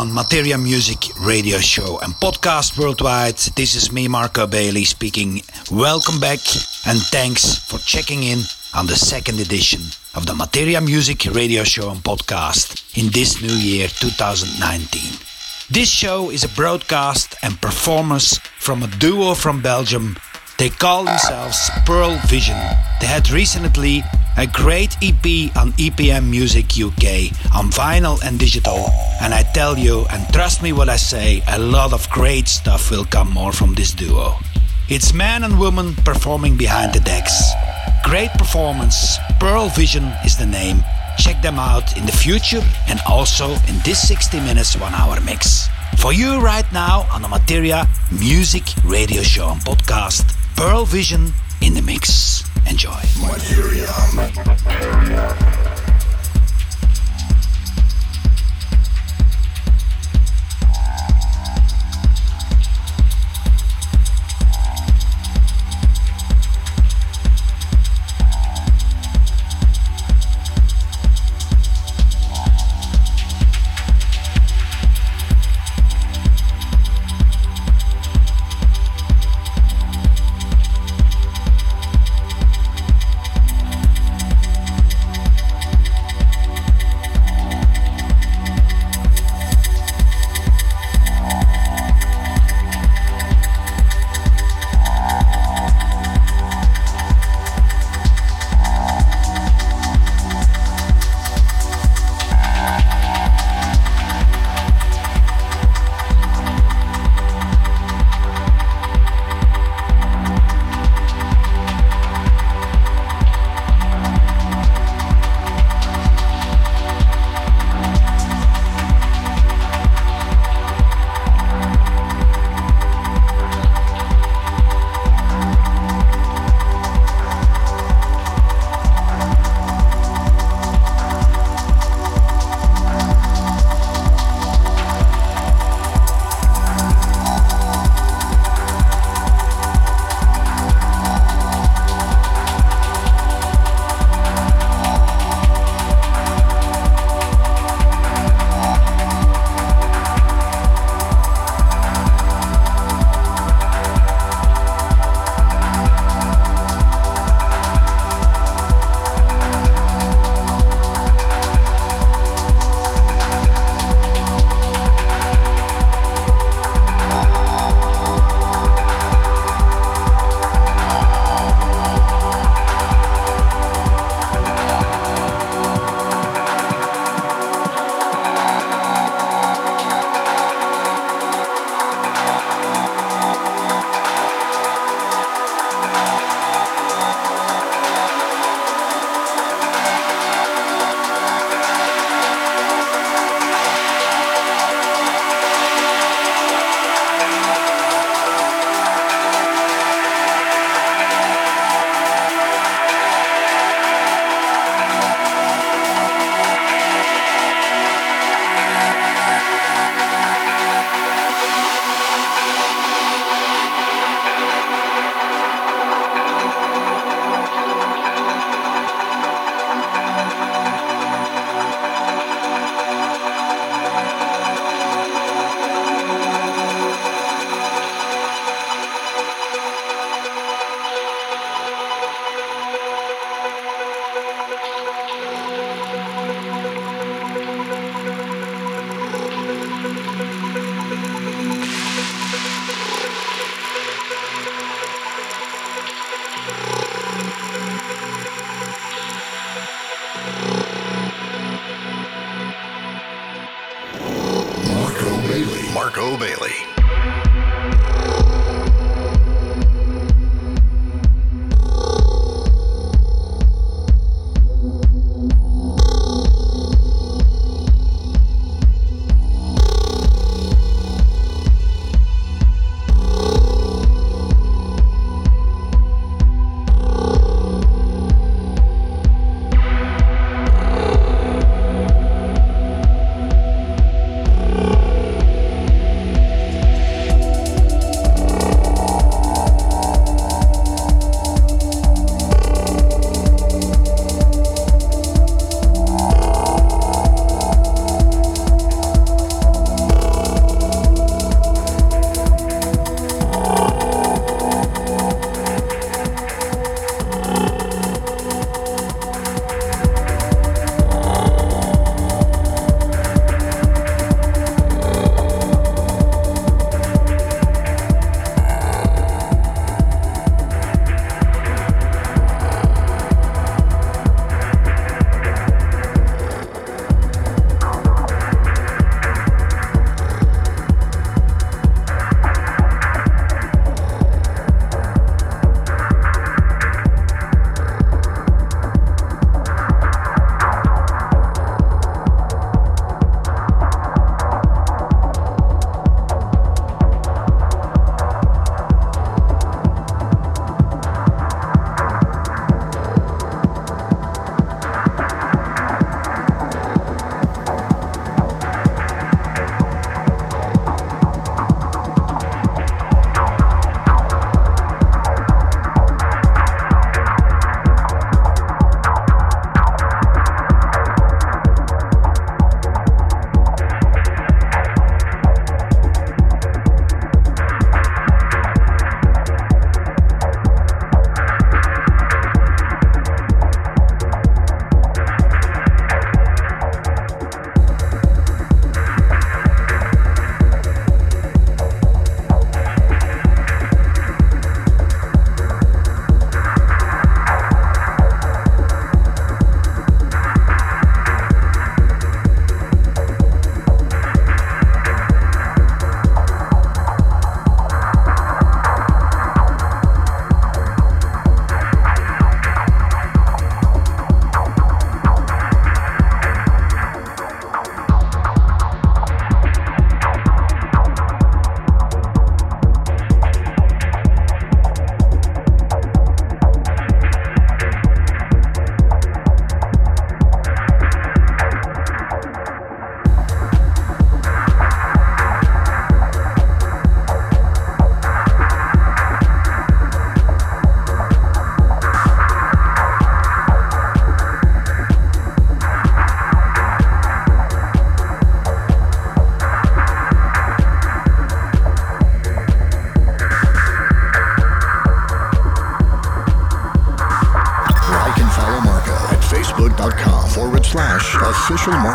Everyone, Materia Music radio show and podcast worldwide. This is me, Marco Bailey, speaking. Welcome back and thanks for checking in on the second edition of the Materia Music radio show and podcast in this new year 2019. This show is a broadcast and performance from a duo from Belgium. They call themselves Pearl Vision. They had recently a great EP on EPM Music UK on vinyl and digital. And I tell you, and trust me what I say, a lot of great stuff will come more from this duo. It's man and woman performing behind the decks. Great performance. Pearl Vision is the name. Check them out in the future and also in this 60 minutes, one hour mix. For you right now on the Materia Music Radio Show and Podcast, Pearl Vision in the mix. Enjoy.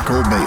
Marco Bailey.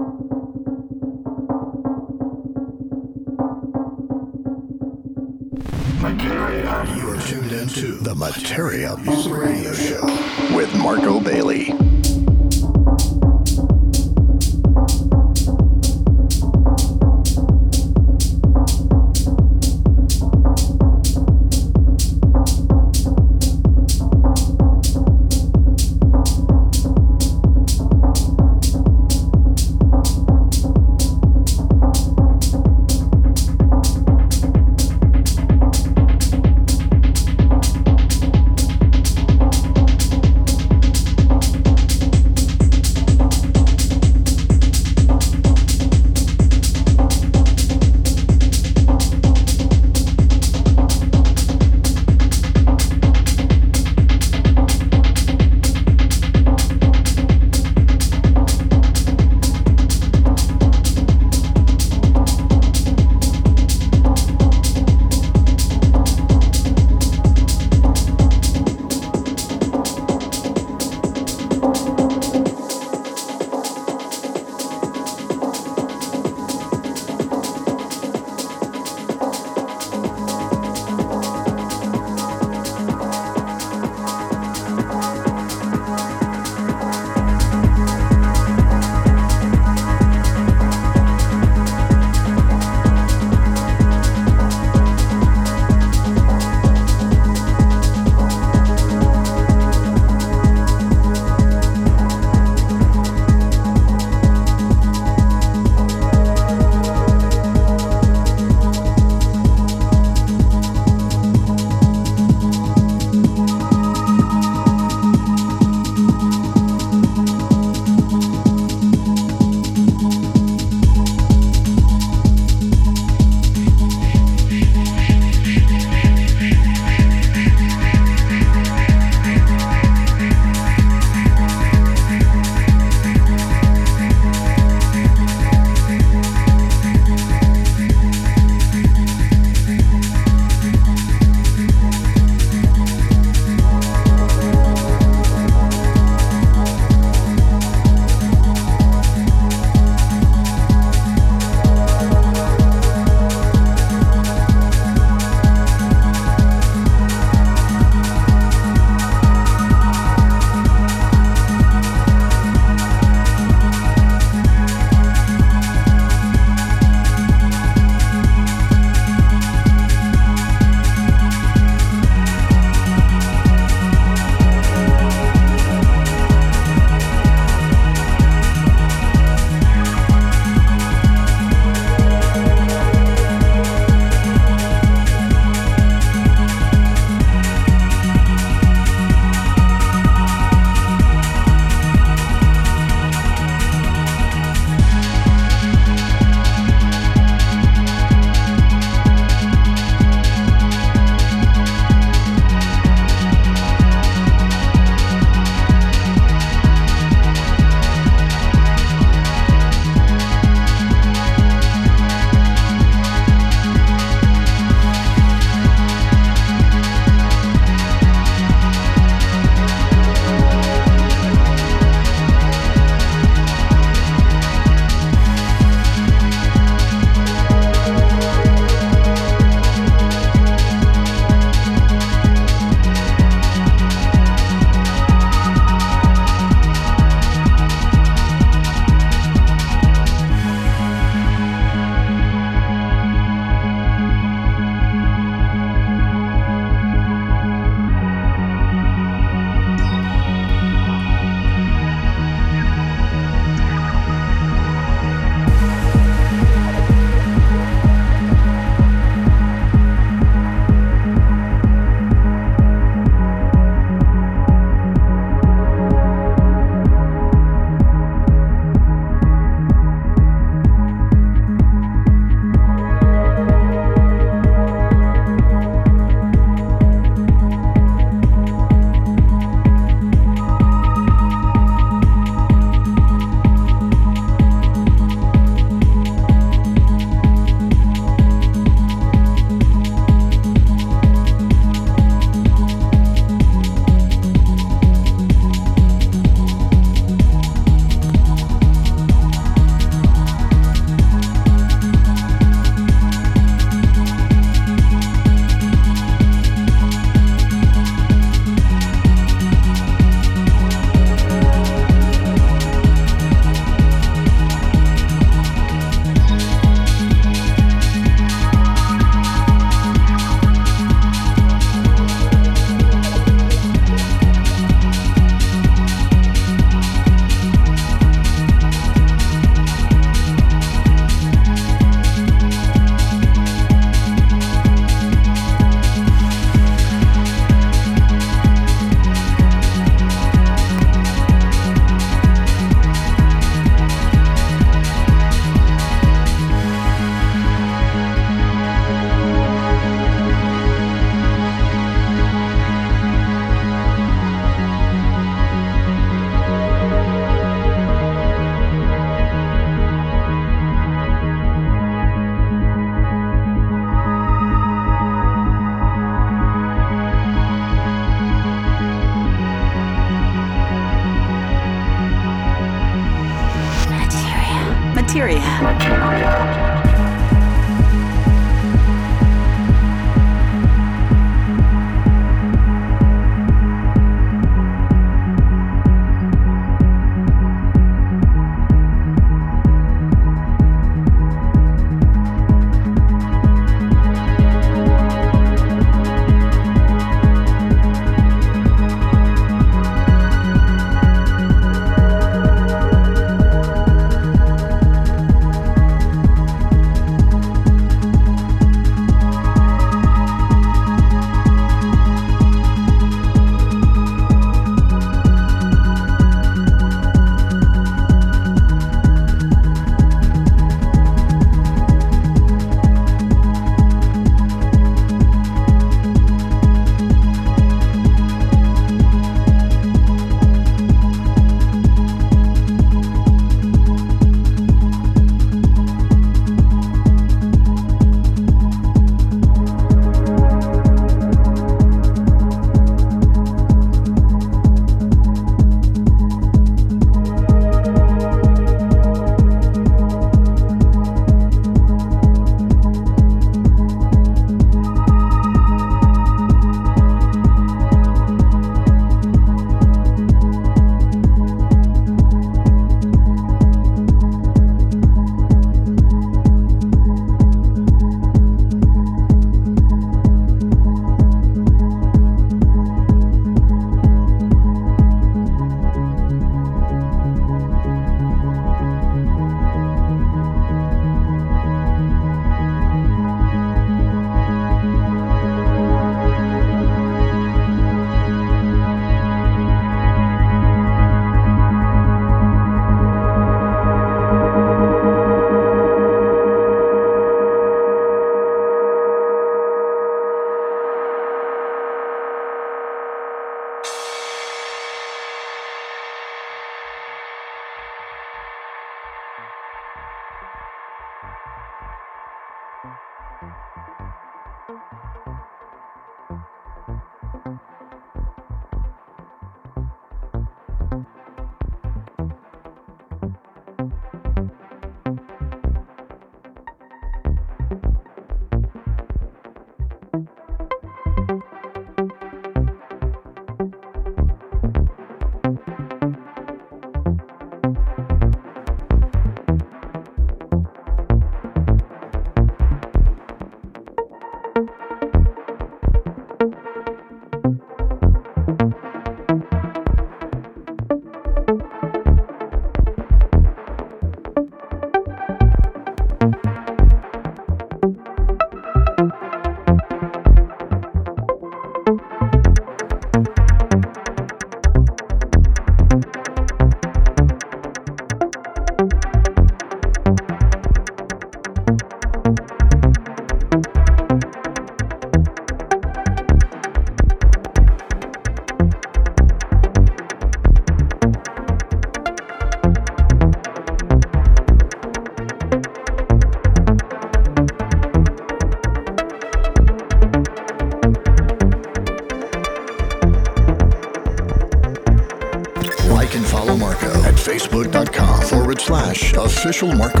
Official Marco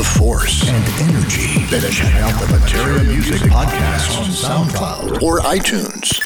the force and energy, then check out the Materia Music Podcast on SoundCloud or iTunes.